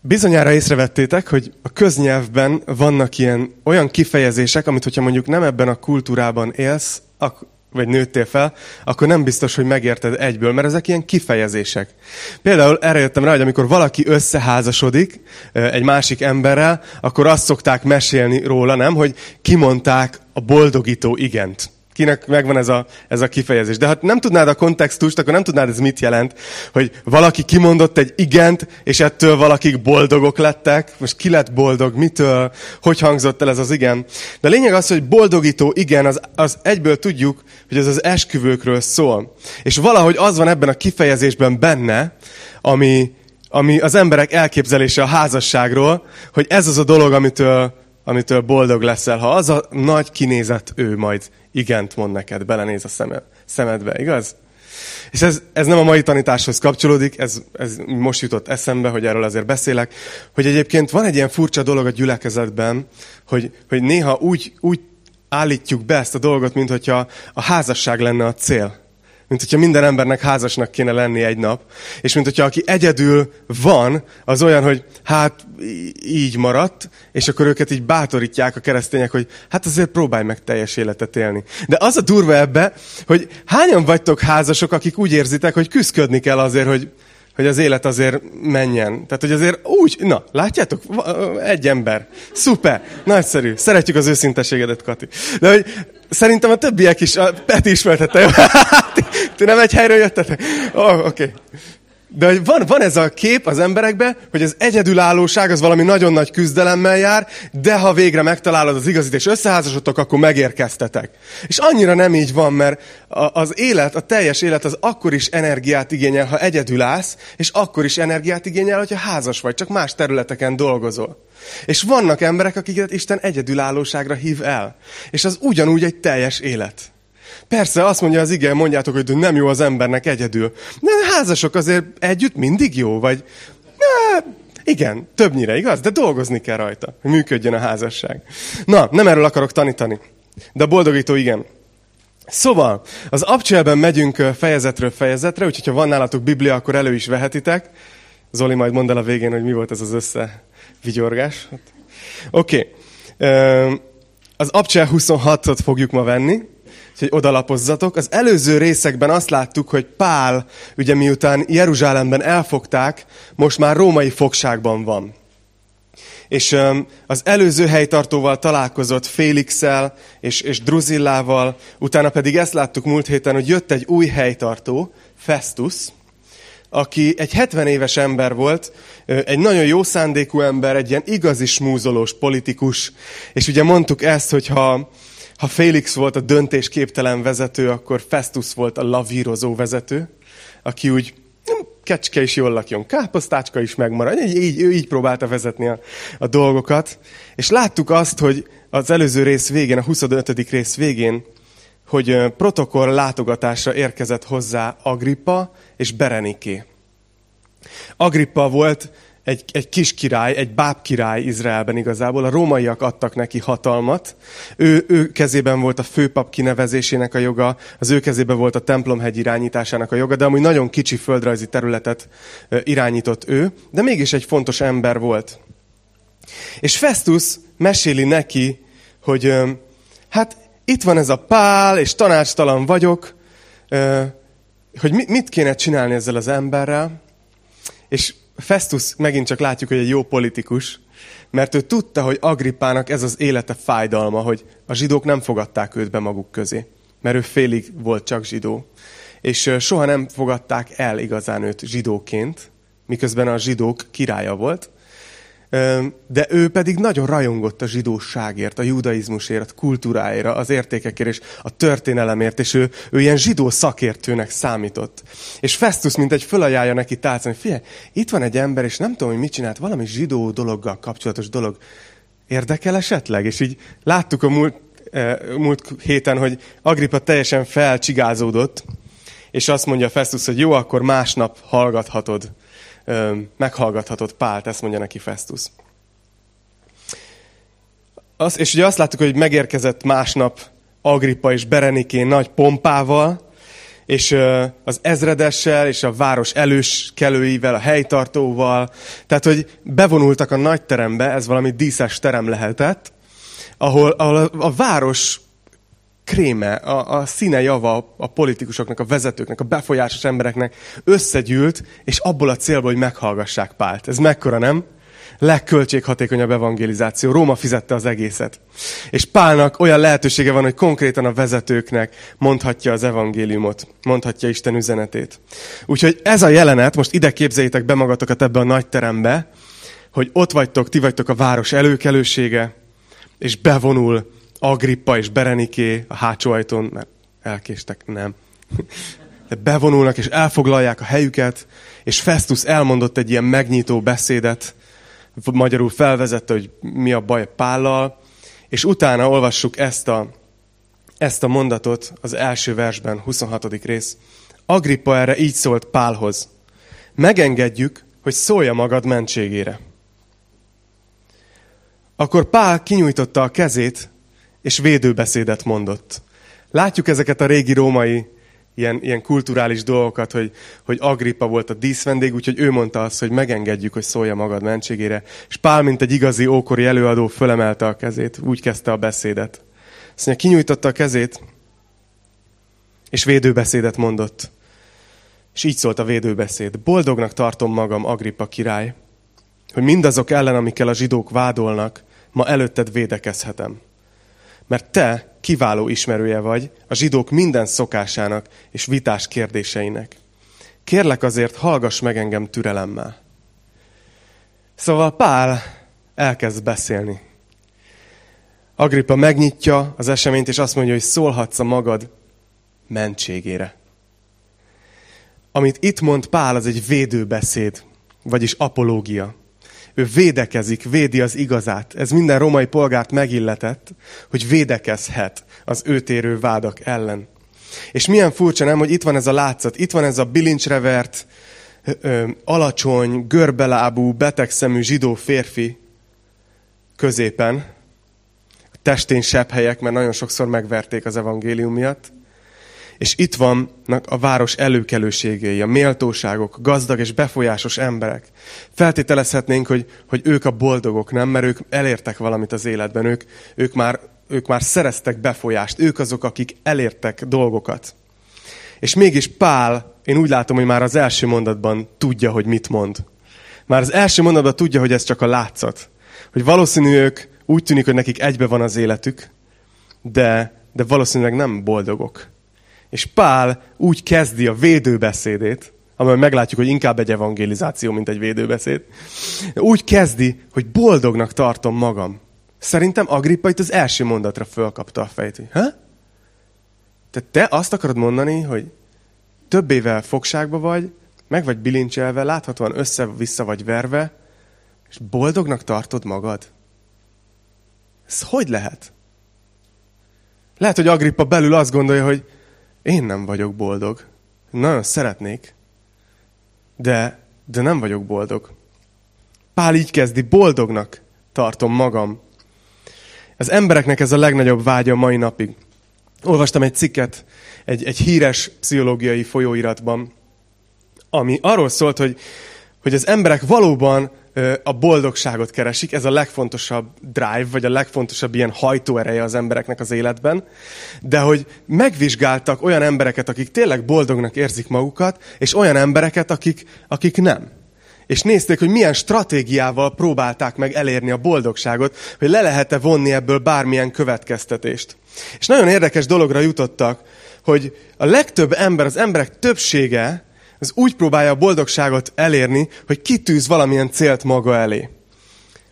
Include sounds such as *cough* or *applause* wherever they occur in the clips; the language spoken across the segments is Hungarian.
Bizonyára észrevettétek, hogy a köznyelvben vannak ilyen olyan kifejezések, amit hogyha mondjuk nem ebben a kultúrában élsz, vagy nőttél fel, akkor nem biztos, hogy megérted egyből, mert ezek ilyen kifejezések. Például erre jöttem rá, hogy amikor valaki összeházasodik egy másik emberrel, akkor azt szokták mesélni róla, nem, hogy kimondták a boldogító igent kinek megvan ez a, ez a kifejezés. De ha nem tudnád a kontextust, akkor nem tudnád ez mit jelent, hogy valaki kimondott egy igent, és ettől valakik boldogok lettek. Most ki lett boldog, mitől, hogy hangzott el ez az igen. De a lényeg az, hogy boldogító igen, az, az egyből tudjuk, hogy ez az esküvőkről szól. És valahogy az van ebben a kifejezésben benne, ami, ami az emberek elképzelése a házasságról, hogy ez az a dolog, amitől, amitől boldog leszel. Ha az a nagy kinézet ő majd igent mond neked, belenéz a szemed, szemedbe, igaz? És ez, ez nem a mai tanításhoz kapcsolódik, ez, ez most jutott eszembe, hogy erről azért beszélek, hogy egyébként van egy ilyen furcsa dolog a gyülekezetben, hogy, hogy néha úgy, úgy állítjuk be ezt a dolgot, mint hogyha a házasság lenne a cél. Mint hogyha minden embernek házasnak kéne lenni egy nap. És mint hogyha aki egyedül van, az olyan, hogy hát így maradt, és akkor őket így bátorítják a keresztények, hogy hát azért próbálj meg teljes életet élni. De az a durva ebbe, hogy hányan vagytok házasok, akik úgy érzitek, hogy küzdködni kell azért, hogy hogy az élet azért menjen. Tehát, hogy azért úgy, na, látjátok? Egy ember. Szuper. Nagyszerű. Szeretjük az őszinteségedet, Kati. De hogy szerintem a többiek is, a Peti ismertette. *laughs* Ti nem egy helyről jöttetek? Oh, oké. Okay. De van, van ez a kép az emberekben, hogy az egyedülállóság az valami nagyon nagy küzdelemmel jár, de ha végre megtalálod az igazit és összeházasodtok, akkor megérkeztetek. És annyira nem így van, mert az élet, a teljes élet az akkor is energiát igényel, ha egyedül állsz, és akkor is energiát igényel, hogyha házas vagy, csak más területeken dolgozol. És vannak emberek, akiket Isten egyedülállóságra hív el. És az ugyanúgy egy teljes élet. Persze, azt mondja az igen, mondjátok, hogy nem jó az embernek egyedül. De házasok azért együtt mindig jó, vagy... Na, igen, többnyire, igaz? De dolgozni kell rajta, hogy működjön a házasság. Na, nem erről akarok tanítani. De boldogító igen. Szóval, az abcselben megyünk fejezetről fejezetre, úgyhogy ha van nálatok Biblia, akkor elő is vehetitek. Zoli majd mond el a végén, hogy mi volt ez az összevigyorgás. Oké. Okay. Az abcsel 26-ot fogjuk ma venni hogy odalapozzatok. Az előző részekben azt láttuk, hogy Pál, ugye miután Jeruzsálemben elfogták, most már római fogságban van. És az előző helytartóval találkozott Félixel és, és Druzillával, utána pedig ezt láttuk múlt héten, hogy jött egy új helytartó, Festus, aki egy 70 éves ember volt, egy nagyon jó szándékú ember, egy ilyen igazi smúzolós politikus. És ugye mondtuk ezt, hogy ha, Félix volt a döntésképtelen vezető, akkor Festus volt a lavírozó vezető, aki úgy kecske is jól lakjon, káposztácska is megmarad. Így, így, ő így próbálta vezetni a, a dolgokat. És láttuk azt, hogy az előző rész végén, a 25. rész végén, hogy protokoll látogatásra érkezett hozzá Agrippa és Bereniké. Agrippa volt egy, egy kis király, egy báb király Izraelben igazából. A rómaiak adtak neki hatalmat. Ő, ő kezében volt a főpap kinevezésének a joga, az ő kezében volt a templomhegy irányításának a joga, de amúgy nagyon kicsi földrajzi területet irányított ő, de mégis egy fontos ember volt. És Festus meséli neki, hogy hát itt van ez a pál, és tanácstalan vagyok, hogy mit kéne csinálni ezzel az emberrel, és Festus megint csak látjuk, hogy egy jó politikus, mert ő tudta, hogy Agrippának ez az élete fájdalma, hogy a zsidók nem fogadták őt be maguk közé, mert ő félig volt csak zsidó. És soha nem fogadták el igazán őt zsidóként, miközben a zsidók királya volt, de ő pedig nagyon rajongott a zsidóságért, a judaizmusért, a kultúráért, az értékekért és a történelemért, és ő, ő ilyen zsidó szakértőnek számított. És Festus, mint egy fölajánlja neki tálcán, hogy figyelj, itt van egy ember, és nem tudom, hogy mit csinált, valami zsidó dologgal kapcsolatos dolog. Érdekel esetleg? És így láttuk a múlt, múlt héten, hogy Agrippa teljesen felcsigázódott, és azt mondja Festus, hogy jó, akkor másnap hallgathatod meghallgathatott Pált, ezt mondja neki Festus. Az, és ugye azt láttuk, hogy megérkezett másnap Agrippa és Berenikén nagy pompával, és az ezredessel, és a város előskelőivel, a helytartóval. Tehát, hogy bevonultak a nagy terembe, ez valami díszes terem lehetett, ahol, ahol a, a város kréme, a, a színe java a politikusoknak, a vezetőknek, a befolyásos embereknek összegyűlt, és abból a célból, hogy meghallgassák Pált. Ez mekkora, nem? legköltséghatékonyabb evangelizáció. Róma fizette az egészet. És Pálnak olyan lehetősége van, hogy konkrétan a vezetőknek mondhatja az evangéliumot, mondhatja Isten üzenetét. Úgyhogy ez a jelenet, most ide képzeljétek be magatokat ebbe a nagy terembe, hogy ott vagytok, ti vagytok a város előkelősége, és bevonul Agrippa és Bereniké a hátsó ajtón, mert elkéstek, nem. De bevonulnak és elfoglalják a helyüket, és Festus elmondott egy ilyen megnyitó beszédet, magyarul felvezette, hogy mi a baj Pállal, és utána olvassuk ezt a, ezt a mondatot az első versben, 26. rész. Agrippa erre így szólt Pálhoz. Megengedjük, hogy szólja magad mentségére. Akkor Pál kinyújtotta a kezét, és védőbeszédet mondott. Látjuk ezeket a régi római ilyen, ilyen kulturális dolgokat, hogy, hogy Agrippa volt a díszvendég, úgyhogy ő mondta azt, hogy megengedjük, hogy szólja magad mentségére. És Pál, mint egy igazi ókori előadó, fölemelte a kezét, úgy kezdte a beszédet. Azt mondja, kinyújtotta a kezét, és védőbeszédet mondott. És így szólt a védőbeszéd. Boldognak tartom magam, Agrippa király, hogy mindazok ellen, amikkel a zsidók vádolnak, ma előtted védekezhetem mert te kiváló ismerője vagy a zsidók minden szokásának és vitás kérdéseinek. Kérlek azért, hallgass meg engem türelemmel. Szóval Pál elkezd beszélni. Agrippa megnyitja az eseményt, és azt mondja, hogy szólhatsz a magad mentségére. Amit itt mond Pál, az egy védőbeszéd, vagyis apológia. Ő védekezik, védi az igazát. Ez minden romai polgárt megilletett, hogy védekezhet az őt érő vádak ellen. És milyen furcsa nem, hogy itt van ez a látszat, itt van ez a bilincsrevert, ö, ö, alacsony, görbelábú, betegszemű zsidó férfi középen, testén sebb helyek, mert nagyon sokszor megverték az evangélium miatt, és itt vannak a város előkelőségei, a méltóságok, gazdag és befolyásos emberek. Feltételezhetnénk, hogy, hogy ők a boldogok, nem? Mert ők elértek valamit az életben, ők, ők, már, ők már szereztek befolyást, ők azok, akik elértek dolgokat. És mégis Pál, én úgy látom, hogy már az első mondatban tudja, hogy mit mond. Már az első mondatban tudja, hogy ez csak a látszat. Hogy valószínű ők úgy tűnik, hogy nekik egybe van az életük, de, de valószínűleg nem boldogok és Pál úgy kezdi a védőbeszédét, amely meglátjuk, hogy inkább egy evangelizáció, mint egy védőbeszéd. Úgy kezdi, hogy boldognak tartom magam. Szerintem Agrippa itt az első mondatra fölkapta a fejét, hogy? Tehát te azt akarod mondani, hogy több éve fogságba vagy, meg vagy bilincselve, láthatóan össze-vissza vagy verve, és boldognak tartod magad? Ez hogy lehet? Lehet, hogy Agrippa belül azt gondolja, hogy én nem vagyok boldog. Nagyon szeretnék, de, de nem vagyok boldog. Pál így kezdi, boldognak tartom magam. Az embereknek ez a legnagyobb vágya mai napig. Olvastam egy cikket egy, egy híres pszichológiai folyóiratban, ami arról szólt, hogy, hogy az emberek valóban a boldogságot keresik, ez a legfontosabb drive, vagy a legfontosabb ilyen hajtóereje az embereknek az életben, de hogy megvizsgáltak olyan embereket, akik tényleg boldognak érzik magukat, és olyan embereket, akik, akik nem. És nézték, hogy milyen stratégiával próbálták meg elérni a boldogságot, hogy le lehet-e vonni ebből bármilyen következtetést. És nagyon érdekes dologra jutottak, hogy a legtöbb ember, az emberek többsége az úgy próbálja a boldogságot elérni, hogy kitűz valamilyen célt maga elé.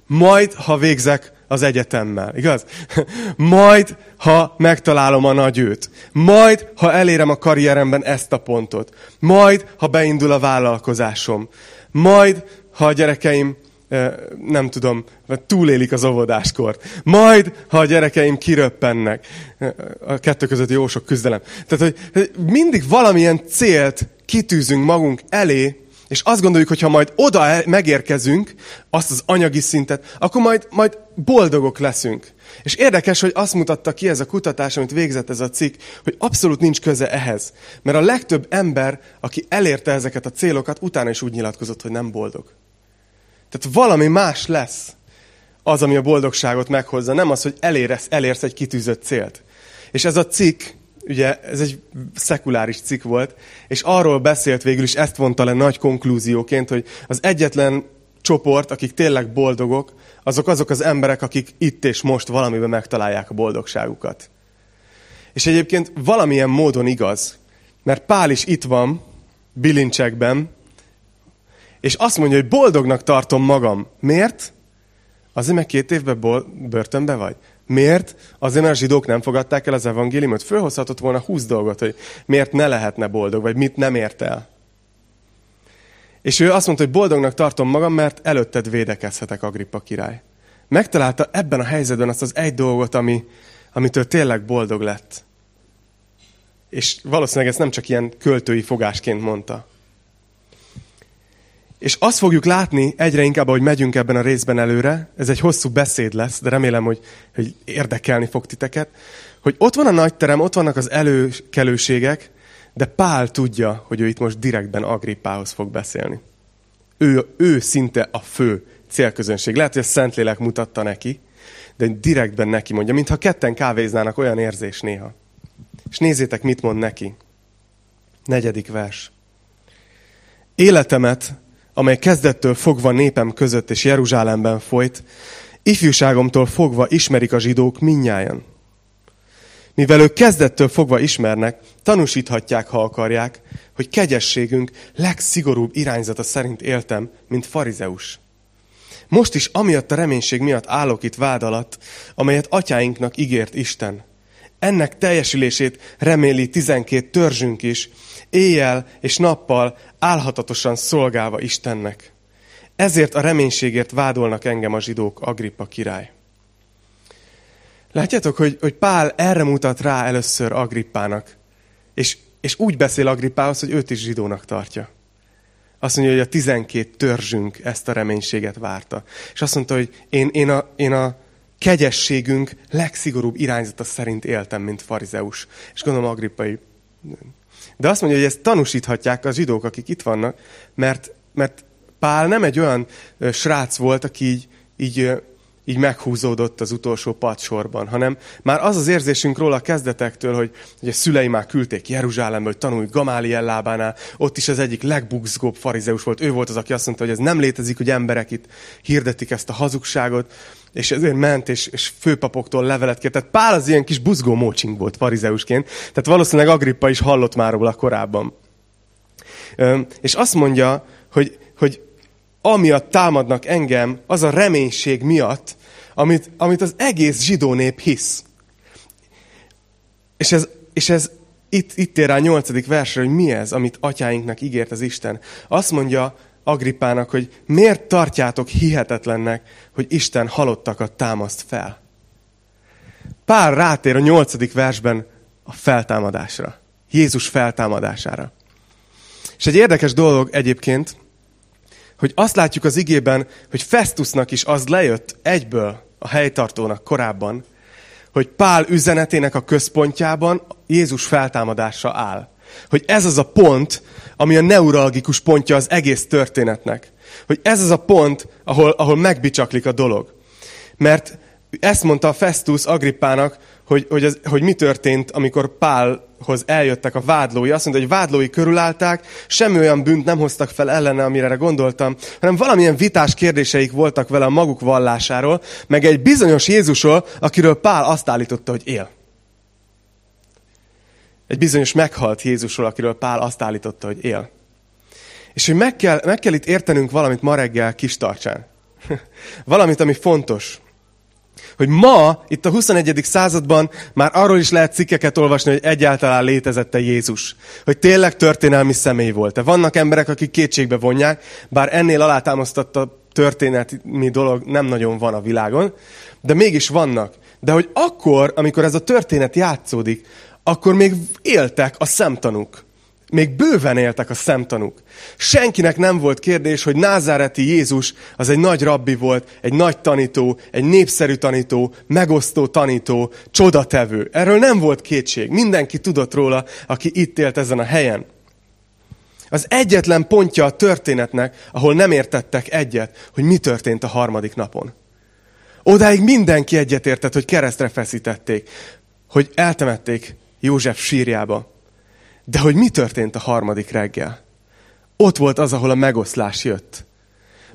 Majd, ha végzek az egyetemmel, igaz? *laughs* Majd, ha megtalálom a nagy őt. Majd, ha elérem a karrieremben ezt a pontot. Majd, ha beindul a vállalkozásom. Majd, ha a gyerekeim nem tudom, túlélik az óvodáskort. Majd, ha a gyerekeim kiröppennek. A kettő között jó sok küzdelem. Tehát, hogy mindig valamilyen célt kitűzünk magunk elé, És azt gondoljuk, hogy ha majd oda megérkezünk, azt az anyagi szintet, akkor majd, majd boldogok leszünk. És érdekes, hogy azt mutatta ki ez a kutatás, amit végzett ez a cikk, hogy abszolút nincs köze ehhez. Mert a legtöbb ember, aki elérte ezeket a célokat, utána is úgy nyilatkozott, hogy nem boldog. Tehát valami más lesz az, ami a boldogságot meghozza. Nem az, hogy elérsz, elérsz egy kitűzött célt. És ez a cikk, ugye ez egy szekuláris cikk volt, és arról beszélt végül is, ezt vonta le nagy konklúzióként, hogy az egyetlen csoport, akik tényleg boldogok, azok azok az emberek, akik itt és most valamiben megtalálják a boldogságukat. És egyébként valamilyen módon igaz, mert Pál is itt van, bilincsekben, és azt mondja, hogy boldognak tartom magam. Miért? Azért, mert két évben börtönbe vagy? Miért? Azért, mert a zsidók nem fogadták el az evangéliumot. Fölhozhatott volna húsz dolgot, hogy miért ne lehetne boldog, vagy mit nem ért el. És ő azt mondta, hogy boldognak tartom magam, mert előtted védekezhetek, Agrippa király. Megtalálta ebben a helyzetben azt az egy dolgot, ami, amitől tényleg boldog lett. És valószínűleg ezt nem csak ilyen költői fogásként mondta. És azt fogjuk látni egyre inkább, hogy megyünk ebben a részben előre, ez egy hosszú beszéd lesz, de remélem, hogy, hogy érdekelni fog titeket, hogy ott van a nagy terem, ott vannak az előkelőségek, de Pál tudja, hogy ő itt most direktben Agrippához fog beszélni. Ő, ő szinte a fő célközönség. Lehet, hogy a Szentlélek mutatta neki, de direktben neki mondja, mintha ketten kávéznának, olyan érzés néha. És nézzétek, mit mond neki. Negyedik vers. Életemet amely kezdettől fogva népem között és Jeruzsálemben folyt, ifjúságomtól fogva ismerik a zsidók minnyáján. Mivel ők kezdettől fogva ismernek, tanúsíthatják, ha akarják, hogy kegyességünk legszigorúbb irányzata szerint éltem, mint farizeus. Most is amiatt a reménység miatt állok itt vád alatt, amelyet atyáinknak ígért Isten. Ennek teljesülését reméli tizenkét törzsünk is, éjjel és nappal álhatatosan szolgálva Istennek. Ezért a reménységért vádolnak engem a zsidók, Agrippa király. Látjátok, hogy, hogy Pál erre mutat rá először Agrippának, és, és úgy beszél Agrippához, hogy őt is zsidónak tartja. Azt mondja, hogy a tizenkét törzsünk ezt a reménységet várta. És azt mondta, hogy én, én, a, én a kegyességünk legszigorúbb irányzata szerint éltem, mint farizeus. És gondolom Agrippai de azt mondja, hogy ezt tanúsíthatják a zsidók, akik itt vannak, mert, mert Pál nem egy olyan srác volt, aki így, így, így meghúzódott az utolsó padsorban, hanem már az az érzésünk róla a kezdetektől, hogy, hogy a szülei már küldték Jeruzsálembe, hogy tanulj Gamáliel lábánál, ott is az egyik legbugzgóbb farizeus volt. Ő volt az, aki azt mondta, hogy ez nem létezik, hogy emberek itt hirdetik ezt a hazugságot, és ezért ment, és, és főpapoktól levelet kért. Tehát Pál az ilyen kis buzgó mócsink volt farizeusként, tehát valószínűleg Agrippa is hallott már róla korábban. És azt mondja, hogy, hogy amiatt támadnak engem, az a reménység miatt, amit, amit az egész zsidó nép hisz. És ez, és ez itt, itt ér rá a nyolcadik versre, hogy mi ez, amit atyáinknak ígért az Isten. Azt mondja, Agrippának, hogy miért tartjátok hihetetlennek, hogy Isten halottakat támaszt fel. Pár rátér a nyolcadik versben a feltámadásra. Jézus feltámadására. És egy érdekes dolog egyébként, hogy azt látjuk az igében, hogy Festusnak is az lejött egyből a helytartónak korábban, hogy Pál üzenetének a központjában Jézus feltámadása áll. Hogy ez az a pont, ami a neuralgikus pontja az egész történetnek. Hogy ez az a pont, ahol, ahol megbicsaklik a dolog. Mert ezt mondta Festus Agrippának, hogy, hogy, az, hogy mi történt, amikor Pálhoz eljöttek a vádlói. Azt mondta, hogy vádlói körülállták, semmi olyan bűnt nem hoztak fel ellene, amire gondoltam, hanem valamilyen vitás kérdéseik voltak vele a maguk vallásáról, meg egy bizonyos Jézusról, akiről Pál azt állította, hogy él. Egy bizonyos meghalt Jézusról, akiről Pál azt állította, hogy él. És hogy meg kell, meg kell itt értenünk valamit ma reggel kis tartsán. *laughs* valamit, ami fontos. Hogy ma, itt a 21. században már arról is lehet cikkeket olvasni, hogy egyáltalán létezette Jézus. Hogy tényleg történelmi személy volt. Vannak emberek, akik kétségbe vonják, bár ennél alátámasztatta történetmi dolog nem nagyon van a világon, de mégis vannak. De hogy akkor, amikor ez a történet játszódik, akkor még éltek a szemtanúk. Még bőven éltek a szemtanúk. Senkinek nem volt kérdés, hogy názáreti Jézus az egy nagy rabbi volt, egy nagy tanító, egy népszerű tanító, megosztó tanító, csodatevő. Erről nem volt kétség. Mindenki tudott róla, aki itt élt ezen a helyen. Az egyetlen pontja a történetnek, ahol nem értettek egyet, hogy mi történt a harmadik napon. Odáig mindenki egyetértett, hogy keresztre feszítették, hogy eltemették József sírjába. De hogy mi történt a harmadik reggel? Ott volt az, ahol a megoszlás jött.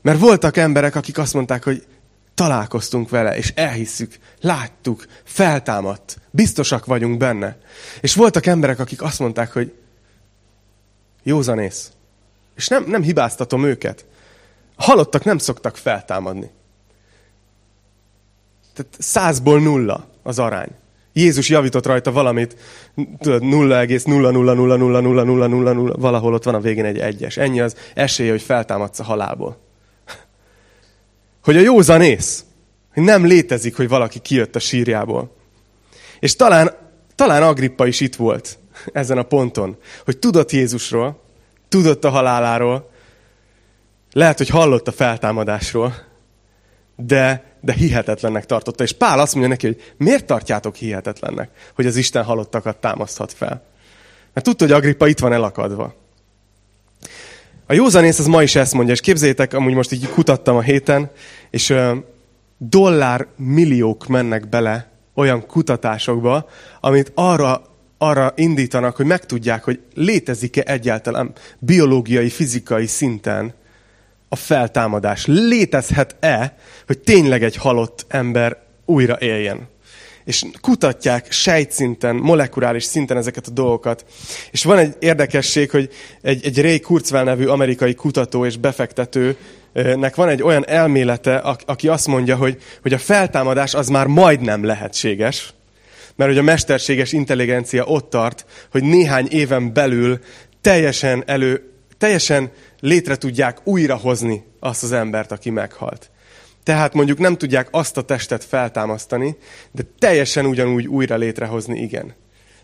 Mert voltak emberek, akik azt mondták, hogy találkoztunk vele, és elhisszük, láttuk, feltámadt, biztosak vagyunk benne. És voltak emberek, akik azt mondták, hogy józanész. És nem, nem hibáztatom őket. A halottak nem szoktak feltámadni. Tehát százból nulla az arány. Jézus javított rajta valamit, tudod, 0,0000000, valahol ott van a végén egy egyes. Ennyi az esélye, hogy feltámadsz a halálból. Hogy a józanész, hogy nem létezik, hogy valaki kijött a sírjából. És talán, talán Agrippa is itt volt ezen a ponton, hogy tudott Jézusról, tudott a haláláról, lehet, hogy hallott a feltámadásról, de, de hihetetlennek tartotta. És Pál azt mondja neki, hogy miért tartjátok hihetetlennek, hogy az Isten halottakat támaszthat fel? Mert tudta, hogy Agrippa itt van elakadva. A józanész az ma is ezt mondja, és képzeljétek, amúgy most így kutattam a héten, és ö, dollár milliók mennek bele olyan kutatásokba, amit arra, arra indítanak, hogy megtudják, hogy létezik-e egyáltalán biológiai, fizikai szinten a feltámadás. Létezhet-e, hogy tényleg egy halott ember újra éljen? És kutatják sejtszinten, molekuláris szinten ezeket a dolgokat. És van egy érdekesség, hogy egy, egy Ray Kurzweil nevű amerikai kutató és befektető, nek van egy olyan elmélete, aki azt mondja, hogy, hogy a feltámadás az már majdnem lehetséges, mert hogy a mesterséges intelligencia ott tart, hogy néhány éven belül teljesen elő, teljesen létre tudják újrahozni azt az embert, aki meghalt. Tehát mondjuk nem tudják azt a testet feltámasztani, de teljesen ugyanúgy újra létrehozni, igen.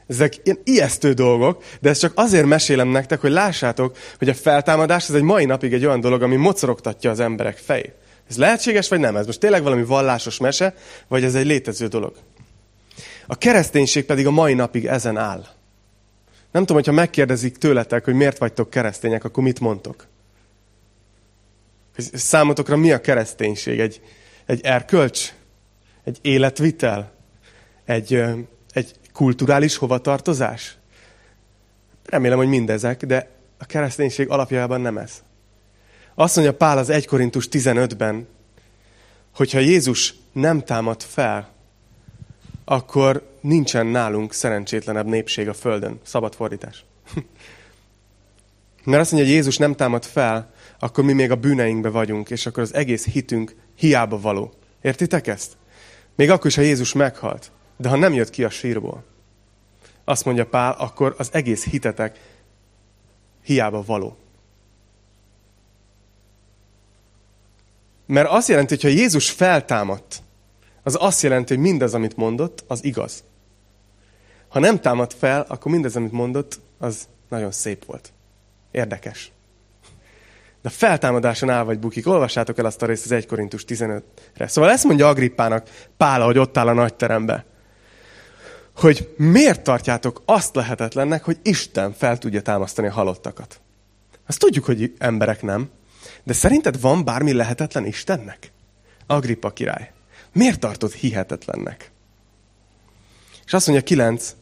Ezek ilyen ijesztő dolgok, de ezt csak azért mesélem nektek, hogy lássátok, hogy a feltámadás ez egy mai napig egy olyan dolog, ami mocorogtatja az emberek fejét. Ez lehetséges, vagy nem? Ez most tényleg valami vallásos mese, vagy ez egy létező dolog? A kereszténység pedig a mai napig ezen áll. Nem tudom, hogyha megkérdezik tőletek, hogy miért vagytok keresztények, akkor mit mondtok? Számotokra mi a kereszténység? Egy, egy erkölcs? Egy életvitel? Egy, egy kulturális hovatartozás? Remélem, hogy mindezek, de a kereszténység alapjában nem ez. Azt mondja Pál az 1 Korintus 15-ben, hogyha Jézus nem támad fel, akkor nincsen nálunk szerencsétlenebb népség a Földön. Szabad fordítás. Mert azt mondja, hogy Jézus nem támad fel, akkor mi még a bűneinkbe vagyunk, és akkor az egész hitünk hiába való. Értitek ezt? Még akkor is, ha Jézus meghalt, de ha nem jött ki a sírból, azt mondja Pál, akkor az egész hitetek hiába való. Mert azt jelenti, hogy ha Jézus feltámadt, az azt jelenti, hogy mindez, amit mondott, az igaz. Ha nem támad fel, akkor mindez, amit mondott, az nagyon szép volt. Érdekes. De feltámadáson áll vagy bukik. Olvassátok el azt a részt az 1 Korintus 15-re. Szóval ezt mondja Agrippának Pála, hogy ott áll a nagy terembe. Hogy miért tartjátok azt lehetetlennek, hogy Isten fel tudja támasztani a halottakat? Azt tudjuk, hogy emberek nem. De szerinted van bármi lehetetlen Istennek? Agrippa király. Miért tartod hihetetlennek? És azt mondja 9.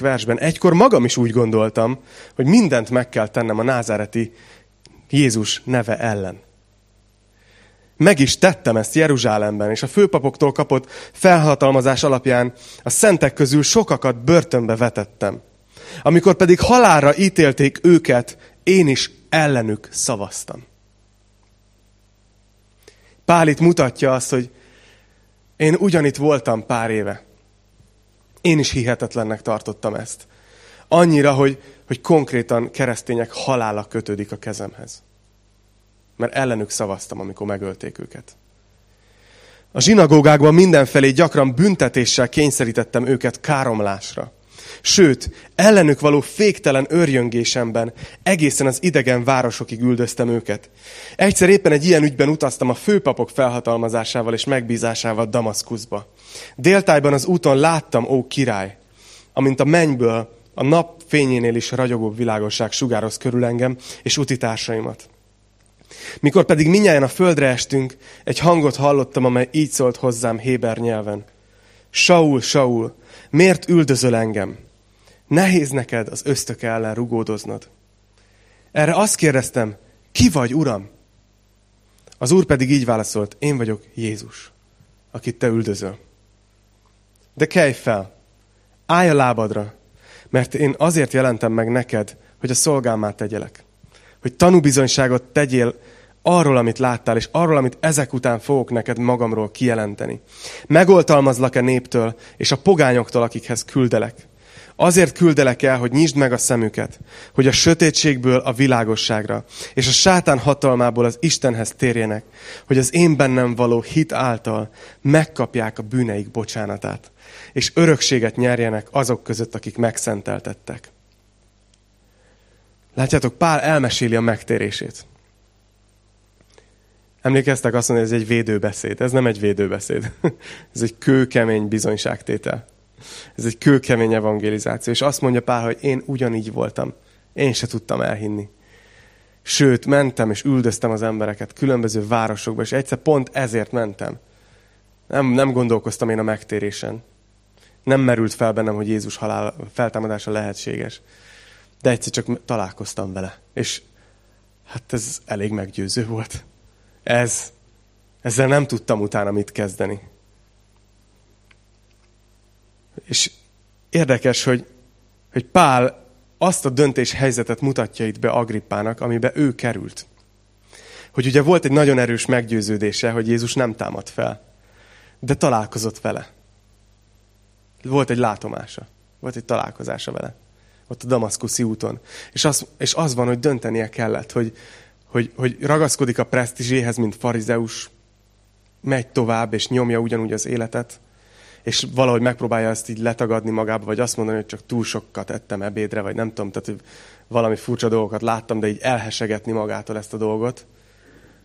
versben, egykor magam is úgy gondoltam, hogy mindent meg kell tennem a názáreti Jézus neve ellen. Meg is tettem ezt Jeruzsálemben, és a főpapoktól kapott felhatalmazás alapján a szentek közül sokakat börtönbe vetettem. Amikor pedig halálra ítélték őket, én is ellenük szavaztam. Pál itt mutatja azt, hogy én ugyanitt voltam pár éve. Én is hihetetlennek tartottam ezt. Annyira, hogy, hogy konkrétan keresztények halála kötődik a kezemhez. Mert ellenük szavaztam, amikor megölték őket. A zsinagógákban mindenfelé gyakran büntetéssel kényszerítettem őket káromlásra. Sőt, ellenük való féktelen örjöngésemben egészen az idegen városokig üldöztem őket. Egyszer éppen egy ilyen ügyben utaztam a főpapok felhatalmazásával és megbízásával Damaszkuszba. Déltájban az úton láttam, ó király, amint a mennyből a nap fényénél is ragyogóbb világosság sugároz körül engem és utitársaimat. Mikor pedig minnyáján a földre estünk, egy hangot hallottam, amely így szólt hozzám Héber nyelven. Saul, Saul, miért üldözöl engem? Nehéz neked az ösztök ellen rugódoznod. Erre azt kérdeztem, ki vagy, Uram? Az Úr pedig így válaszolt, én vagyok Jézus, akit te üldözöl. De kelj fel, állj a lábadra, mert én azért jelentem meg neked, hogy a szolgámát tegyelek. Hogy tanúbizonyságot tegyél arról, amit láttál, és arról, amit ezek után fogok neked magamról kijelenteni. Megoltalmazlak-e néptől, és a pogányoktól, akikhez küldelek. Azért küldelek el, hogy nyisd meg a szemüket, hogy a sötétségből a világosságra, és a sátán hatalmából az Istenhez térjenek, hogy az én bennem való hit által megkapják a bűneik bocsánatát, és örökséget nyerjenek azok között, akik megszenteltettek. Látjátok, Pál elmeséli a megtérését. Emlékeztek azt mondani, hogy ez egy védőbeszéd. Ez nem egy védőbeszéd. *laughs* ez egy kőkemény bizonyságtétel. Ez egy kőkemény evangelizáció. És azt mondja Pál, hogy én ugyanígy voltam. Én se tudtam elhinni. Sőt, mentem és üldöztem az embereket különböző városokba, és egyszer pont ezért mentem. Nem, nem gondolkoztam én a megtérésen. Nem merült fel bennem, hogy Jézus halál, feltámadása lehetséges. De egyszer csak találkoztam vele. És hát ez elég meggyőző volt. Ez, ezzel nem tudtam utána mit kezdeni. És érdekes, hogy, hogy Pál azt a döntés helyzetet mutatja itt be Agrippának, amiben ő került. Hogy ugye volt egy nagyon erős meggyőződése, hogy Jézus nem támad fel, de találkozott vele. Volt egy látomása, volt egy találkozása vele, ott a Damaszkuszi úton. És az, és az van, hogy döntenie kellett, hogy, hogy, hogy ragaszkodik a presztízséhez, mint farizeus, megy tovább, és nyomja ugyanúgy az életet, és valahogy megpróbálja ezt így letagadni magába, vagy azt mondani, hogy csak túl sokat ettem ebédre, vagy nem tudom, tehát valami furcsa dolgokat láttam, de így elhesegetni magától ezt a dolgot,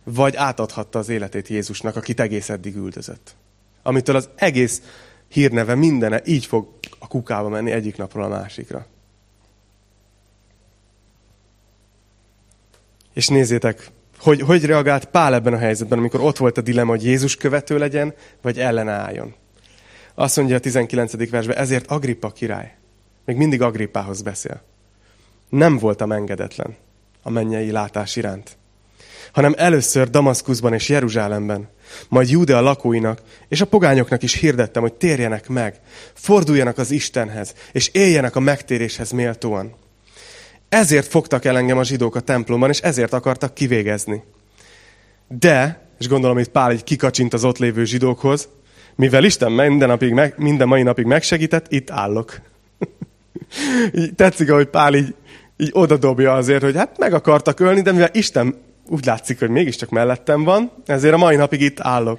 vagy átadhatta az életét Jézusnak, akit egész eddig üldözött. Amitől az egész hírneve mindene így fog a kukába menni egyik napról a másikra. És nézzétek, hogy, hogy reagált Pál ebben a helyzetben, amikor ott volt a dilemma, hogy Jézus követő legyen, vagy ellenálljon. Azt mondja a 19. versben, ezért Agrippa király, még mindig Agrippához beszél. Nem voltam engedetlen a mennyei látás iránt, hanem először Damaszkuszban és Jeruzsálemben, majd Júdea lakóinak és a pogányoknak is hirdettem, hogy térjenek meg, forduljanak az Istenhez, és éljenek a megtéréshez méltóan. Ezért fogtak el engem a zsidók a templomban, és ezért akartak kivégezni. De, és gondolom itt Pál így kikacsint az ott lévő zsidókhoz, mivel Isten minden, napig meg, minden mai napig megsegített, itt állok. *laughs* így tetszik, ahogy Pál így, így odadobja azért, hogy hát meg akartak ölni, de mivel Isten úgy látszik, hogy mégiscsak mellettem van, ezért a mai napig itt állok.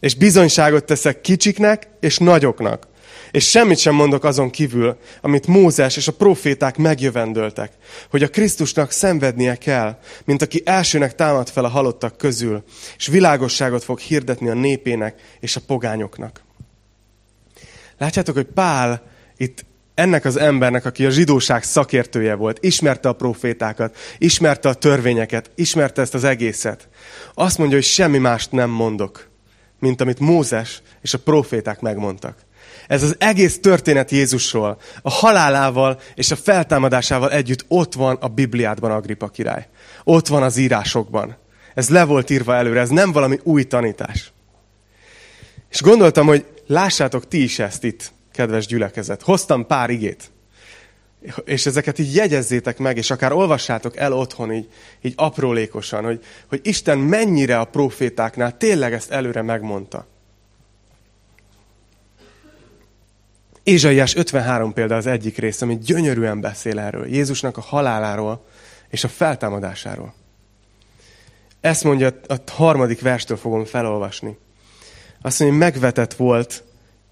És bizonyságot teszek kicsiknek és nagyoknak. És semmit sem mondok azon kívül, amit Mózes és a proféták megjövendöltek, hogy a Krisztusnak szenvednie kell, mint aki elsőnek támad fel a halottak közül, és világosságot fog hirdetni a népének és a pogányoknak. Látjátok, hogy Pál itt ennek az embernek, aki a zsidóság szakértője volt, ismerte a profétákat, ismerte a törvényeket, ismerte ezt az egészet. Azt mondja, hogy semmi mást nem mondok, mint amit Mózes és a proféták megmondtak. Ez az egész történet Jézusról, a halálával és a feltámadásával együtt ott van a Bibliádban Agrippa király. Ott van az írásokban. Ez le volt írva előre, ez nem valami új tanítás. És gondoltam, hogy lássátok ti is ezt itt, kedves gyülekezet. Hoztam pár igét. És ezeket így jegyezzétek meg, és akár olvassátok el otthon így, így aprólékosan, hogy, hogy Isten mennyire a profétáknál tényleg ezt előre megmondta. Ézsaiás 53 példa az egyik rész, ami gyönyörűen beszél erről. Jézusnak a haláláról és a feltámadásáról. Ezt mondja, a harmadik verstől fogom felolvasni. Azt mondja, megvetett volt,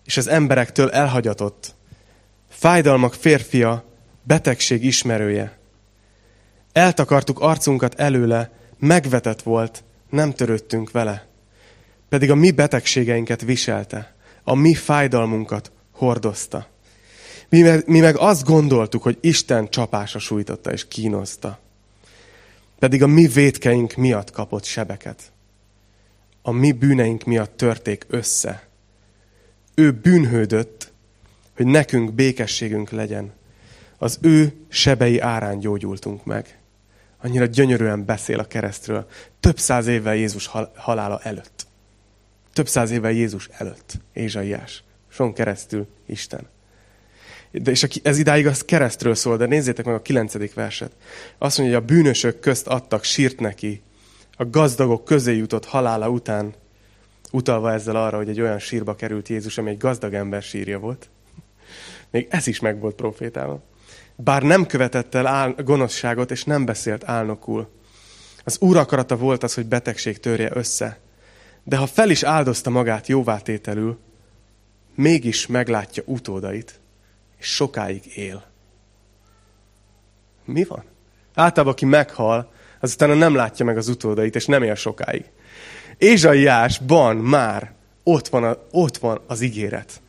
és az emberektől elhagyatott. fájdalmak férfia, betegség ismerője. Eltakartuk arcunkat előle, megvetett volt, nem törődtünk vele. Pedig a mi betegségeinket viselte, a mi fájdalmunkat hordozta. Mi meg, mi meg azt gondoltuk, hogy Isten csapása sújtotta és kínozta. Pedig a mi védkeink miatt kapott sebeket. A mi bűneink miatt törték össze. Ő bűnhődött, hogy nekünk békességünk legyen. Az ő sebei árán gyógyultunk meg. Annyira gyönyörűen beszél a keresztről. Több száz évvel Jézus halála előtt. Több száz évvel Jézus előtt. Ézsaiás. Son keresztül Isten. De és ez idáig az keresztről szól, de nézzétek meg a kilencedik verset. Azt mondja, hogy a bűnösök közt adtak sírt neki, a gazdagok közé jutott halála után, utalva ezzel arra, hogy egy olyan sírba került Jézus, ami egy gazdag ember sírja volt. *laughs* Még ez is meg volt profétában. Bár nem követett el áll, gonoszságot, és nem beszélt álnokul. Az úr akarata volt az, hogy betegség törje össze. De ha fel is áldozta magát jóvátételül, mégis meglátja utódait, és sokáig él. Mi van? Általában, aki meghal, az utána nem látja meg az utódait, és nem él sokáig. Ézsaiásban már ott van, a, ott van az ígéret,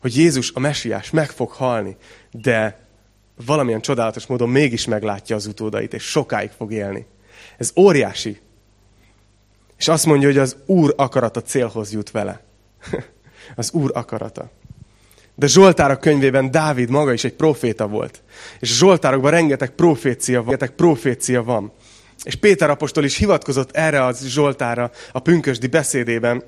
hogy Jézus, a mesiás meg fog halni, de valamilyen csodálatos módon mégis meglátja az utódait, és sokáig fog élni. Ez óriási. És azt mondja, hogy az Úr akarata célhoz jut vele. *laughs* az Úr akarata. De Zsoltárok könyvében Dávid maga is egy proféta volt. És Zsoltárokban rengeteg profécia van. Rengeteg profécia van. És Péter apostol is hivatkozott erre az Zsoltára a pünkösdi beszédében,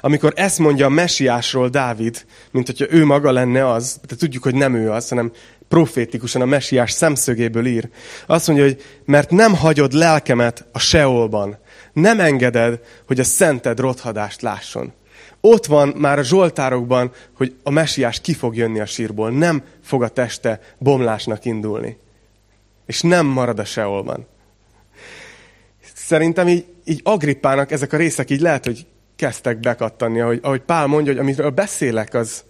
amikor ezt mondja a mesiásról Dávid, mint hogyha ő maga lenne az, de tudjuk, hogy nem ő az, hanem profétikusan a mesiás szemszögéből ír. Azt mondja, hogy mert nem hagyod lelkemet a seolban, nem engeded, hogy a szented rothadást lásson. Ott van már a Zsoltárokban, hogy a mesiás ki fog jönni a sírból. Nem fog a teste bomlásnak indulni. És nem marad a seolban. Szerintem így, így Agrippának ezek a részek így lehet, hogy kezdtek bekattanni, ahogy, ahogy Pál mondja, hogy amiről beszélek, az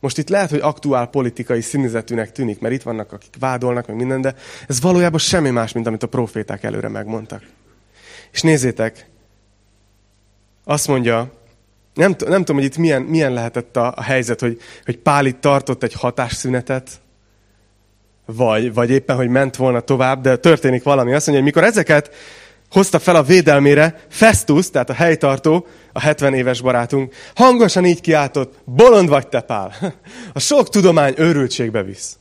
most itt lehet, hogy aktuál politikai színezetűnek tűnik, mert itt vannak, akik vádolnak, meg minden, de ez valójában semmi más, mint amit a proféták előre megmondtak. És nézzétek, azt mondja, nem, nem tudom, hogy itt milyen, milyen lehetett a, a helyzet, hogy, hogy Pál itt tartott egy hatásszünetet, vagy, vagy éppen, hogy ment volna tovább, de történik valami. Azt mondja, hogy mikor ezeket hozta fel a védelmére, Festus, tehát a helytartó, a 70 éves barátunk, hangosan így kiáltott, bolond vagy te, Pál. *laughs* A sok tudomány őrültségbe visz.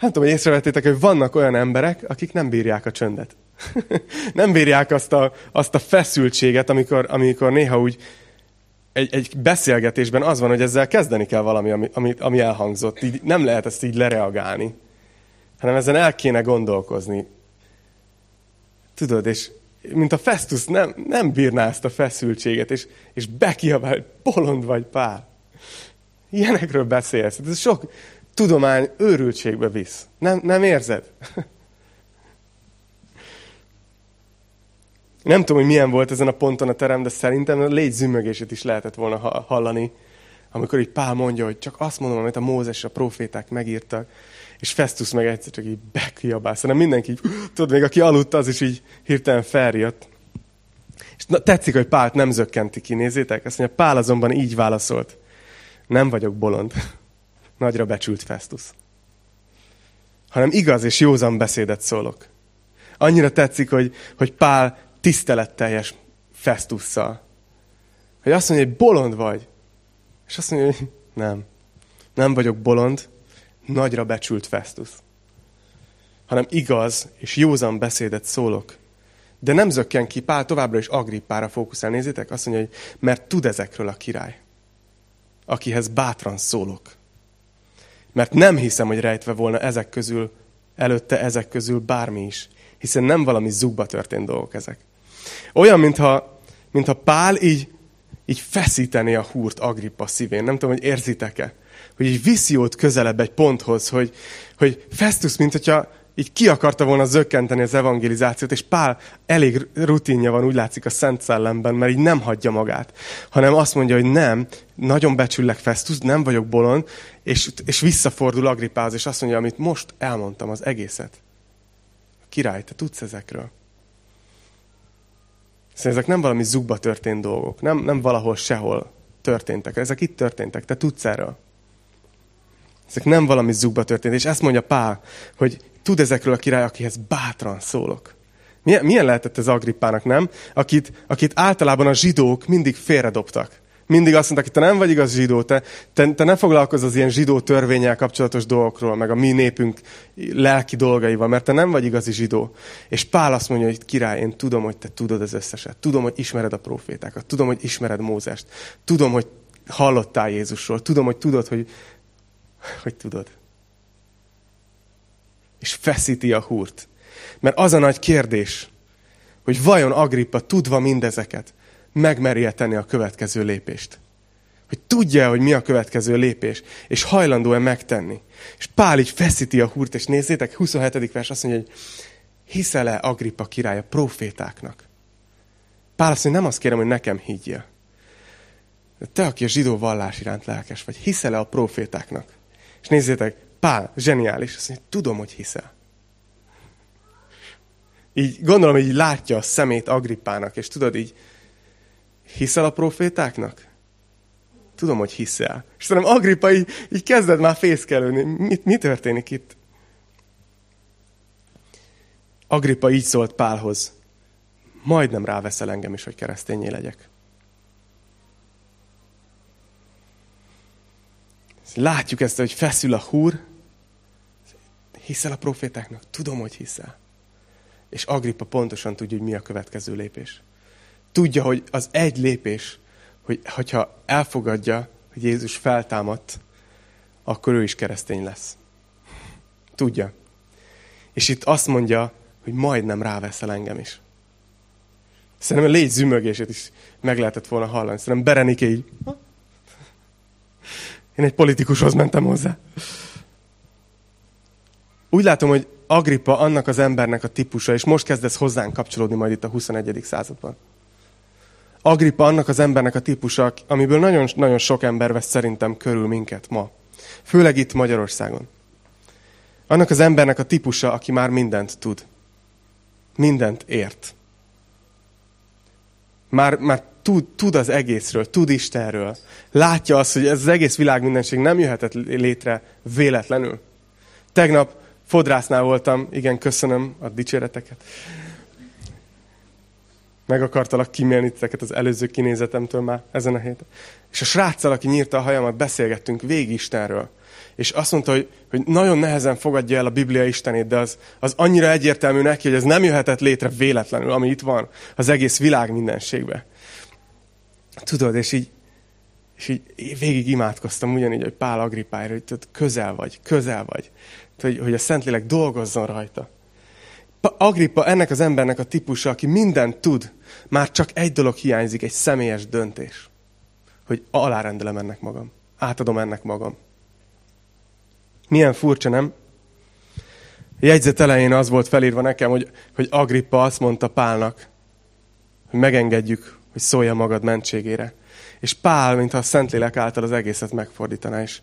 Nem tudom, hogy észrevettétek, hogy vannak olyan emberek, akik nem bírják a csöndet. *laughs* nem bírják azt a, azt a feszültséget, amikor, amikor néha úgy egy, egy beszélgetésben az van, hogy ezzel kezdeni kell valami, ami, ami, ami elhangzott. Így nem lehet ezt így lereagálni, hanem ezen el kéne gondolkozni. Tudod, és mint a Festus nem, nem bírná ezt a feszültséget, és, és bekiabál, hogy bolond vagy pár. Ilyenekről beszélsz. Ez sok tudomány őrültségbe visz. Nem, nem érzed? *laughs* Nem tudom, hogy milyen volt ezen a ponton a terem, de szerintem a légy zümögését is lehetett volna hallani, amikor így Pál mondja, hogy csak azt mondom, amit a Mózes a proféták megírtak, és Festus meg egyszer csak így bekiabál. Szerintem mindenki így, tudod, még aki aludt, az is így hirtelen feljött. És na, tetszik, hogy Pált nem zökkenti ki, nézzétek? Azt mondja, Pál azonban így válaszolt. Nem vagyok bolond. *laughs* Nagyra becsült Festus. Hanem igaz és józan beszédet szólok. Annyira tetszik, hogy, hogy Pál tiszteletteljes Festusszal. Hogy azt mondja, hogy bolond vagy. És azt mondja, hogy nem. Nem vagyok bolond, nagyra becsült Festus. Hanem igaz és józan beszédet szólok. De nem zökken ki, Pál továbbra is Agrippára fókuszál. Nézzétek, azt mondja, hogy mert tud ezekről a király, akihez bátran szólok. Mert nem hiszem, hogy rejtve volna ezek közül, előtte ezek közül bármi is. Hiszen nem valami zugba történt dolgok ezek. Olyan, mintha, mintha Pál így, így feszítené a húrt Agrippa szívén. Nem tudom, hogy érzitek-e. Hogy így viszi őt közelebb egy ponthoz, hogy, hogy Festus, mint hogyha így ki akarta volna zökkenteni az evangelizációt, és Pál elég rutinja van, úgy látszik a Szent Szellemben, mert így nem hagyja magát, hanem azt mondja, hogy nem, nagyon becsüllek Festus, nem vagyok bolond, és, és visszafordul Agrippához, és azt mondja, amit most elmondtam, az egészet. Király, te tudsz ezekről? Szóval ezek nem valami zugba történt dolgok, nem, nem valahol sehol történtek. Ezek itt történtek, te tudsz erről. Ezek nem valami zugba történt. És ezt mondja Pál, hogy tud ezekről a király, akihez bátran szólok. Milyen, milyen lehetett ez Agrippának, nem? Akit, akit általában a zsidók mindig félredobtak. Mindig azt mondták, hogy te nem vagy igaz zsidó, te, te, te ne foglalkozz az ilyen zsidó törvényel kapcsolatos dolgokról, meg a mi népünk lelki dolgaival, mert te nem vagy igazi zsidó. És Pál azt mondja, hogy király, én tudom, hogy te tudod az összeset. Tudom, hogy ismered a profétákat. Tudom, hogy ismered Mózest. Tudom, hogy hallottál Jézusról. Tudom, hogy tudod, hogy, hogy tudod. És feszíti a húrt. Mert az a nagy kérdés, hogy vajon Agrippa tudva mindezeket, megmerje tenni a következő lépést. Hogy tudja, hogy mi a következő lépés, és hajlandó-e megtenni. És Pál így feszíti a húrt, és nézzétek, 27. vers azt mondja, hogy hiszel-e Agrippa király a profétáknak? Pál azt mondja, nem azt kérem, hogy nekem higgyél. De te, aki a zsidó vallás iránt lelkes vagy, hiszel-e a profétáknak? És nézzétek, Pál, zseniális, azt mondja, tudom, hogy hiszel. Így gondolom, hogy így látja a szemét Agrippának, és tudod, így Hiszel a profétáknak? Tudom, hogy hiszel. És szerintem Agrippa így, így kezded már fészkelődni. Mi, mi történik itt? Agrippa így szólt Pálhoz. Majdnem ráveszel engem is, hogy keresztényé legyek. Látjuk ezt, hogy feszül a húr. Hiszel a profétáknak? Tudom, hogy hiszel. És Agrippa pontosan tudja, hogy mi a következő lépés tudja, hogy az egy lépés, hogy, hogyha elfogadja, hogy Jézus feltámadt, akkor ő is keresztény lesz. Tudja. És itt azt mondja, hogy majdnem ráveszel engem is. Szerintem a légy zümögését is meg lehetett volna hallani. Szerintem Berenike így. Én egy politikushoz mentem hozzá. Úgy látom, hogy Agrippa annak az embernek a típusa, és most kezdesz hozzánk kapcsolódni majd itt a 21. században. Agrippa annak az embernek a típusa, amiből nagyon, nagyon sok ember vesz szerintem körül minket ma. Főleg itt Magyarországon. Annak az embernek a típusa, aki már mindent tud. Mindent ért. Már, már tud, tud az egészről, tud Istenről. Látja azt, hogy ez az egész világ mindenség nem jöhetett létre véletlenül. Tegnap fodrásznál voltam, igen, köszönöm a dicséreteket meg akartalak kimélni titeket az előző kinézetemtől már ezen a héten. És a sráccal, aki nyírta a hajamat, beszélgettünk végig Istenről. És azt mondta, hogy, hogy nagyon nehezen fogadja el a Biblia Istenét, de az, az annyira egyértelmű neki, hogy ez nem jöhetett létre véletlenül, ami itt van, az egész világ mindenségbe. Tudod, és így, és így végig imádkoztam ugyanígy, hogy Pál Agripára, hogy tudod, közel vagy, közel vagy. Hogy, hogy a Szentlélek dolgozzon rajta. Agrippa ennek az embernek a típusa, aki mindent tud, már csak egy dolog hiányzik, egy személyes döntés. Hogy alárendelem ennek magam. Átadom ennek magam. Milyen furcsa, nem? A jegyzet elején az volt felírva nekem, hogy, hogy Agrippa azt mondta Pálnak, hogy megengedjük, hogy szólja magad mentségére. És Pál, mintha a Szentlélek által az egészet megfordítaná, és,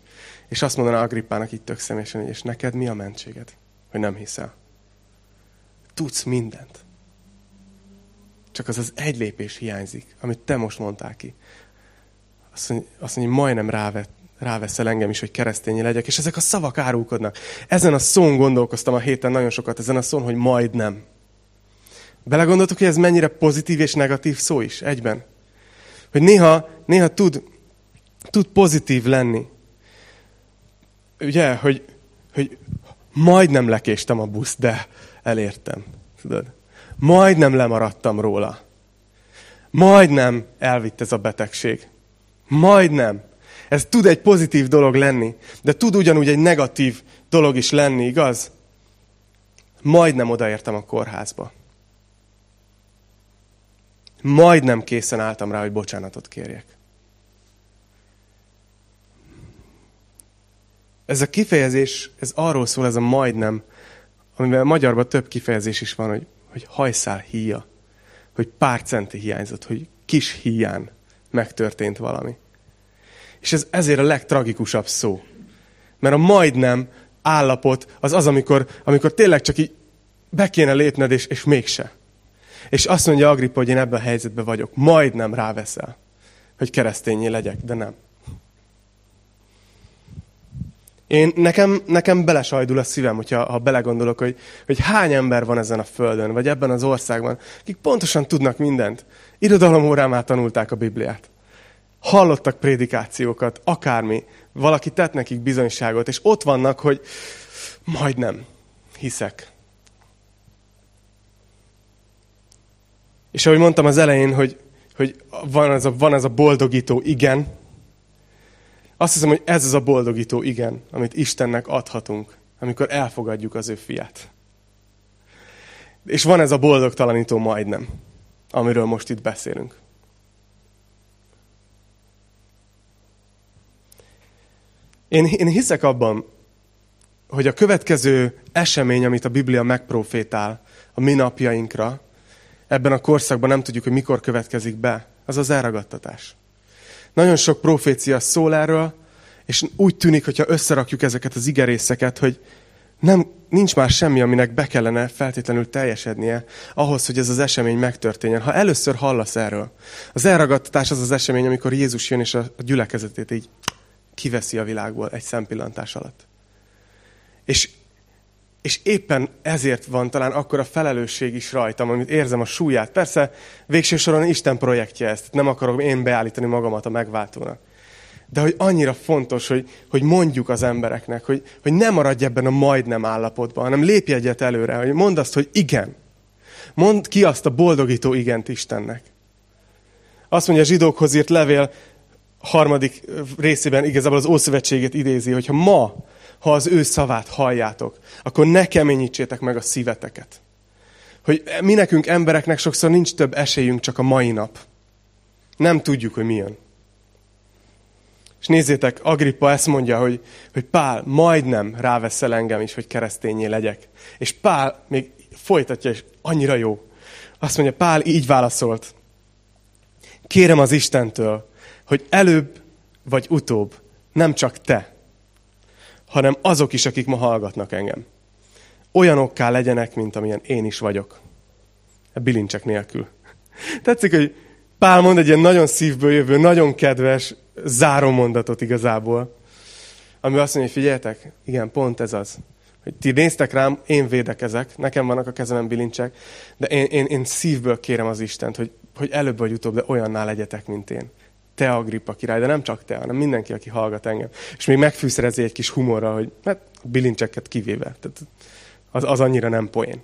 és azt mondaná Agrippának itt tök személyesen, hogy és neked mi a mentséged? Hogy nem hiszel. Tudsz mindent. Csak az az egy lépés hiányzik, amit te most mondtál ki. Azt mondja, azt mondja majdnem rávet, ráveszel engem is, hogy keresztény legyek, és ezek a szavak árulkodnak. Ezen a szón gondolkoztam a héten nagyon sokat, ezen a szón, hogy majdnem. Belegondoltok, hogy ez mennyire pozitív és negatív szó is egyben? Hogy néha, néha tud, tud pozitív lenni. Ugye, hogy, hogy majdnem lekéstem a busz, de elértem. Tudod? Majdnem lemaradtam róla. Majdnem elvitt ez a betegség. Majdnem. Ez tud egy pozitív dolog lenni, de tud ugyanúgy egy negatív dolog is lenni, igaz? Majdnem odaértem a kórházba. Majdnem készen álltam rá, hogy bocsánatot kérjek. Ez a kifejezés, ez arról szól, ez a majdnem, amivel magyarban több kifejezés is van, hogy, hogy hajszál híja, hogy pár centi hiányzott, hogy kis híján megtörtént valami. És ez ezért a legtragikusabb szó. Mert a majdnem állapot az az, amikor, amikor tényleg csak így be kéne lépned, és, és mégse. És azt mondja Agrippa, hogy én ebben a helyzetben vagyok. Majdnem ráveszel, hogy keresztényé legyek, de nem. Én, nekem, nekem belesajdul a szívem, hogyha, ha belegondolok, hogy, hogy hány ember van ezen a földön, vagy ebben az országban, akik pontosan tudnak mindent. Irodalom órán már tanulták a Bibliát. Hallottak prédikációkat, akármi. Valaki tett nekik bizonyságot, és ott vannak, hogy majdnem hiszek. És ahogy mondtam az elején, hogy, hogy van, ez a, van ez a boldogító igen, azt hiszem, hogy ez az a boldogító igen, amit Istennek adhatunk, amikor elfogadjuk az ő fiát. És van ez a boldogtalanító majdnem, amiről most itt beszélünk. Én, én hiszek abban, hogy a következő esemény, amit a Biblia megprofétál a mi napjainkra, ebben a korszakban nem tudjuk, hogy mikor következik be, az az elragadtatás. Nagyon sok profécia szól erről, és úgy tűnik, hogyha összerakjuk ezeket az igerészeket, hogy nem, nincs már semmi, aminek be kellene feltétlenül teljesednie ahhoz, hogy ez az esemény megtörténjen. Ha először hallasz erről, az elragadtatás az az esemény, amikor Jézus jön és a gyülekezetét így kiveszi a világból egy szempillantás alatt. És, és éppen ezért van talán akkor a felelősség is rajtam, amit érzem a súlyát. Persze végső soron Isten projektje ezt, nem akarok én beállítani magamat a megváltónak. De hogy annyira fontos, hogy, hogy mondjuk az embereknek, hogy, hogy ne maradj ebben a majdnem állapotban, hanem lépj egyet előre, hogy mondd azt, hogy igen. Mondd ki azt a boldogító igent Istennek. Azt mondja a zsidókhoz írt levél harmadik részében igazából az Ószövetséget idézi, hogy ha ma, ha az ő szavát halljátok, akkor ne keményítsétek meg a szíveteket. Hogy mi nekünk embereknek sokszor nincs több esélyünk, csak a mai nap. Nem tudjuk, hogy mi jön. És nézzétek, Agrippa ezt mondja, hogy, hogy Pál, majdnem ráveszel engem is, hogy keresztényé legyek. És Pál még folytatja, és annyira jó. Azt mondja, Pál így válaszolt. Kérem az Istentől, hogy előbb vagy utóbb nem csak te, hanem azok is, akik ma hallgatnak engem. Olyanokká legyenek, mint amilyen én is vagyok. A bilincsek nélkül. Tetszik, hogy Pál mond egy ilyen nagyon szívből jövő, nagyon kedves, záró mondatot igazából. Ami azt mondja, hogy figyeljetek, igen, pont ez az. Hogy ti néztek rám, én védekezek, nekem vannak a kezemen bilincsek, de én, én, én szívből kérem az Istent, hogy, hogy előbb vagy utóbb, de olyanná legyetek, mint én. Te Agrippa király, de nem csak te, hanem mindenki, aki hallgat engem. És még megfűszerezi egy kis humorra, hogy hát bilincseket kivéve. Tehát az, az annyira nem poén.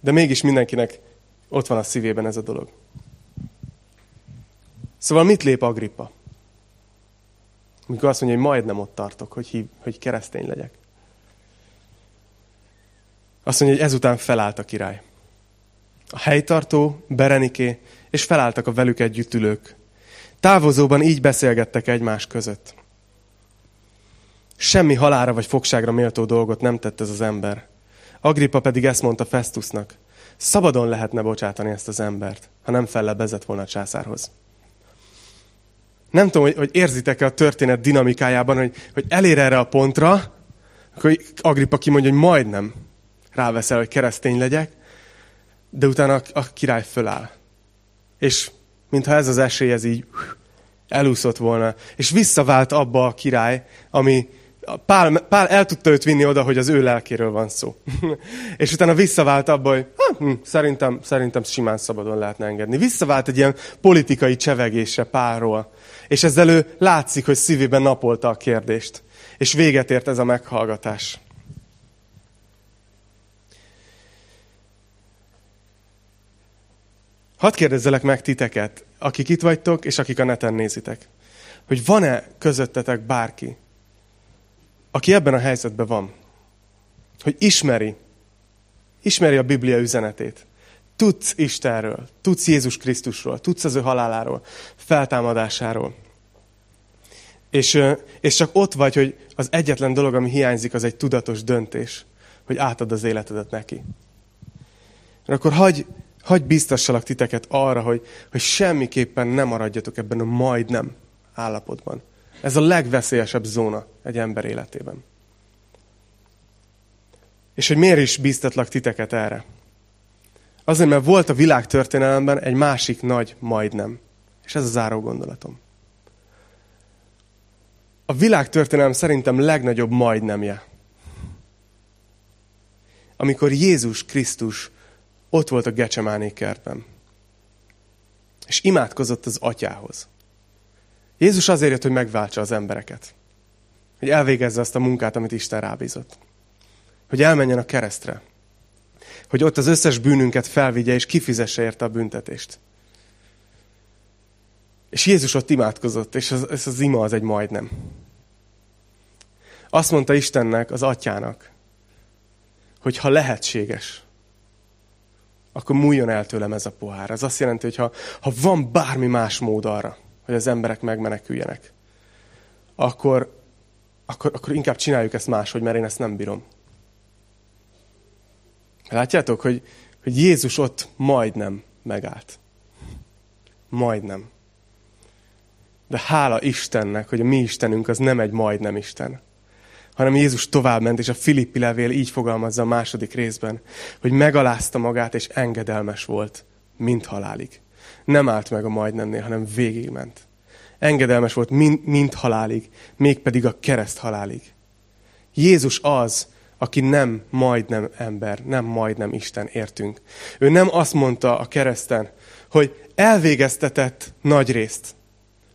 De mégis mindenkinek ott van a szívében ez a dolog. Szóval mit lép Agrippa? Amikor azt mondja, hogy majdnem ott tartok, hogy, hív, hogy keresztény legyek. Azt mondja, hogy ezután felállt a király. A helytartó, Bereniké, és felálltak a velük együtt ülők. Távozóban így beszélgettek egymás között. Semmi halára vagy fogságra méltó dolgot nem tett ez az ember. Agrippa pedig ezt mondta Festusnak. Szabadon lehetne bocsátani ezt az embert, ha nem fellebezett volna a császárhoz. Nem tudom, hogy, hogy érzitek-e a történet dinamikájában, hogy, hogy elér erre a pontra, akkor Agrippa kimondja, hogy majdnem ráveszel, hogy keresztény legyek, de utána a, a király föláll. És mintha ez az esély, ez így elúszott volna. És visszavált abba a király, ami Pál, Pál el tudta őt vinni oda, hogy az ő lelkéről van szó. *laughs* és utána visszavált abba, hogy hm, szerintem, szerintem simán szabadon lehetne engedni. Visszavált egy ilyen politikai csevegésre Pálról. És ezzel ő látszik, hogy szívében napolta a kérdést. És véget ért ez a meghallgatás. Hadd kérdezzelek meg titeket, akik itt vagytok, és akik a neten nézitek, hogy van-e közöttetek bárki, aki ebben a helyzetben van, hogy ismeri, ismeri a Biblia üzenetét, tudsz Istenről, tudsz Jézus Krisztusról, tudsz az ő haláláról, feltámadásáról. És, és csak ott vagy, hogy az egyetlen dolog, ami hiányzik, az egy tudatos döntés. hogy átad az életedet neki. Akkor hagy, hagy biztassalak titeket arra, hogy, hogy semmiképpen nem maradjatok ebben a majdnem állapotban. Ez a legveszélyesebb zóna egy ember életében. És hogy miért is bíztatlak titeket erre? Azért, mert volt a világtörténelemben egy másik nagy majdnem. És ez a záró gondolatom. A világtörténelem szerintem legnagyobb majdnemje. Amikor Jézus Krisztus ott volt a Gecsemáné kertben. És imádkozott az atyához. Jézus azért jött, hogy megváltsa az embereket. Hogy elvégezze azt a munkát, amit Isten rábízott. Hogy elmenjen a keresztre. Hogy ott az összes bűnünket felvigye, és kifizesse érte a büntetést. És Jézus ott imádkozott, és ez, ez az ima az egy majdnem. Azt mondta Istennek, az atyának, hogy ha lehetséges, akkor múljon el tőlem ez a pohár. Ez azt jelenti, hogy ha, ha van bármi más mód arra, hogy az emberek megmeneküljenek, akkor, akkor, akkor inkább csináljuk ezt máshogy, mert én ezt nem bírom. Látjátok, hogy, hogy Jézus ott majdnem megállt. Majdnem. De hála Istennek, hogy a mi Istenünk az nem egy majdnem Isten, hanem Jézus továbbment, és a Filippi levél így fogalmazza a második részben, hogy megalázta magát, és engedelmes volt, mint halálig. Nem állt meg a majdnemnél, hanem végigment. Engedelmes volt, mint, mint halálig, mégpedig a kereszt halálig. Jézus az, aki nem majdnem ember, nem majdnem Isten értünk. Ő nem azt mondta a kereszten, hogy elvégeztetett nagy részt,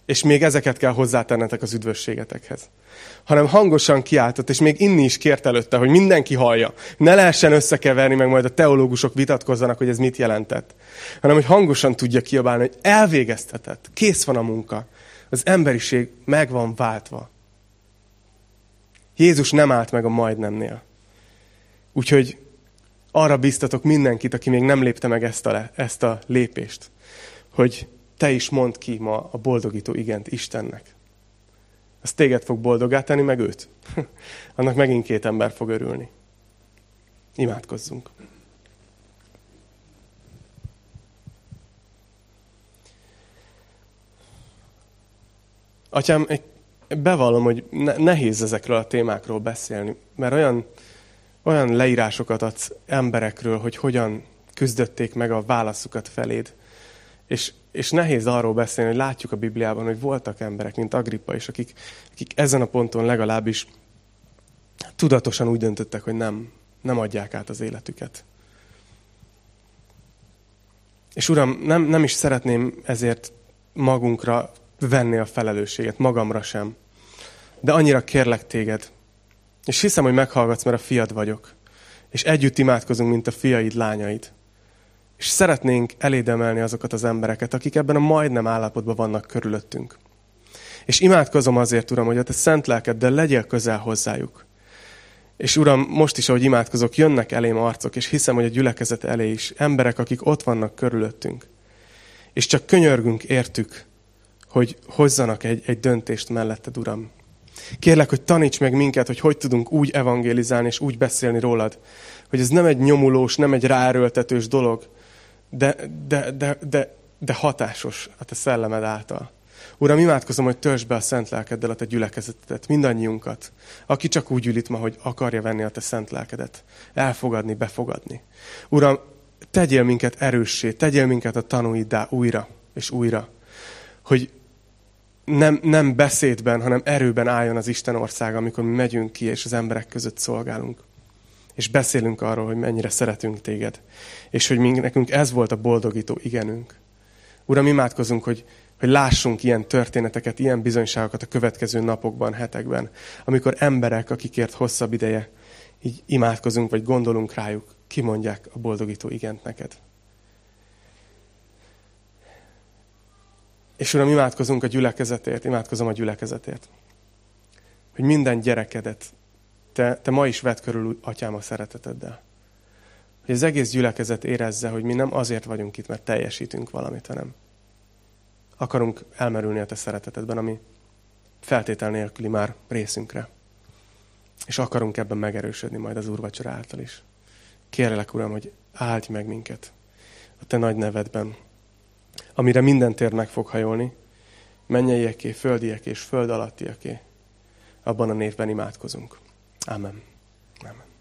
és még ezeket kell hozzátennetek az üdvösségetekhez. Hanem hangosan kiáltott, és még inni is kért előtte, hogy mindenki hallja. Ne lehessen összekeverni, meg majd a teológusok vitatkozzanak, hogy ez mit jelentett. Hanem, hogy hangosan tudja kiabálni, hogy elvégeztetett, kész van a munka. Az emberiség meg van váltva. Jézus nem állt meg a majdnemnél. Úgyhogy arra biztatok mindenkit, aki még nem lépte meg ezt a, ezt a lépést, hogy te is mondd ki ma a boldogító igent Istennek. Az téged fog boldogá tenni, meg őt. *laughs* Annak megint két ember fog örülni. Imádkozzunk. Atyám, bevallom, hogy nehéz ezekről a témákról beszélni, mert olyan, olyan leírásokat adsz emberekről, hogy hogyan küzdötték meg a válaszukat feléd. És, és nehéz arról beszélni, hogy látjuk a Bibliában, hogy voltak emberek, mint Agrippa is, akik, akik ezen a ponton legalábbis tudatosan úgy döntöttek, hogy nem, nem adják át az életüket. És Uram, nem, nem is szeretném ezért magunkra venni a felelősséget, magamra sem. De annyira kérlek téged, és hiszem, hogy meghallgatsz, mert a fiad vagyok. És együtt imádkozunk, mint a fiaid, lányaid. És szeretnénk elédemelni azokat az embereket, akik ebben a majdnem állapotban vannak körülöttünk. És imádkozom azért, Uram, hogy a te szent lelkeddel legyél közel hozzájuk. És Uram, most is, ahogy imádkozok, jönnek elém arcok, és hiszem, hogy a gyülekezet elé is emberek, akik ott vannak körülöttünk. És csak könyörgünk értük, hogy hozzanak egy, egy döntést melletted, Uram. Kérlek, hogy taníts meg minket, hogy hogy tudunk úgy evangélizálni és úgy beszélni rólad, hogy ez nem egy nyomulós, nem egy ráerőltetős dolog, de, de, de, de, de hatásos a te szellemed által. Uram, imádkozom, hogy törzs be a szent lelkeddel a te gyülekezetet, mindannyiunkat, aki csak úgy ül itt ma, hogy akarja venni a te szent lelkedet, elfogadni, befogadni. Uram, tegyél minket erőssé, tegyél minket a tanúiddá újra és újra, hogy nem, nem beszédben, hanem erőben álljon az Isten országa, amikor mi megyünk ki, és az emberek között szolgálunk. És beszélünk arról, hogy mennyire szeretünk téged. És hogy mi, nekünk ez volt a boldogító igenünk. Uram, imádkozunk, hogy, hogy lássunk ilyen történeteket, ilyen bizonyságokat a következő napokban, hetekben, amikor emberek, akikért hosszabb ideje így imádkozunk, vagy gondolunk rájuk, kimondják a boldogító igent neked. És Uram, imádkozunk a gyülekezetért, imádkozom a gyülekezetért. Hogy minden gyerekedet te, te ma is vedd körül, atyám, a szereteteddel. Hogy az egész gyülekezet érezze, hogy mi nem azért vagyunk itt, mert teljesítünk valamit, hanem akarunk elmerülni a te szeretetedben, ami feltétel nélküli már részünkre. És akarunk ebben megerősödni majd az úrvacsora által is. Kérlek, Uram, hogy áldj meg minket a Te nagy nevedben, amire minden tér meg fog hajolni, mennyeieké, földiek és föld alattiaké. Abban a névben imádkozunk. Amen. Amen.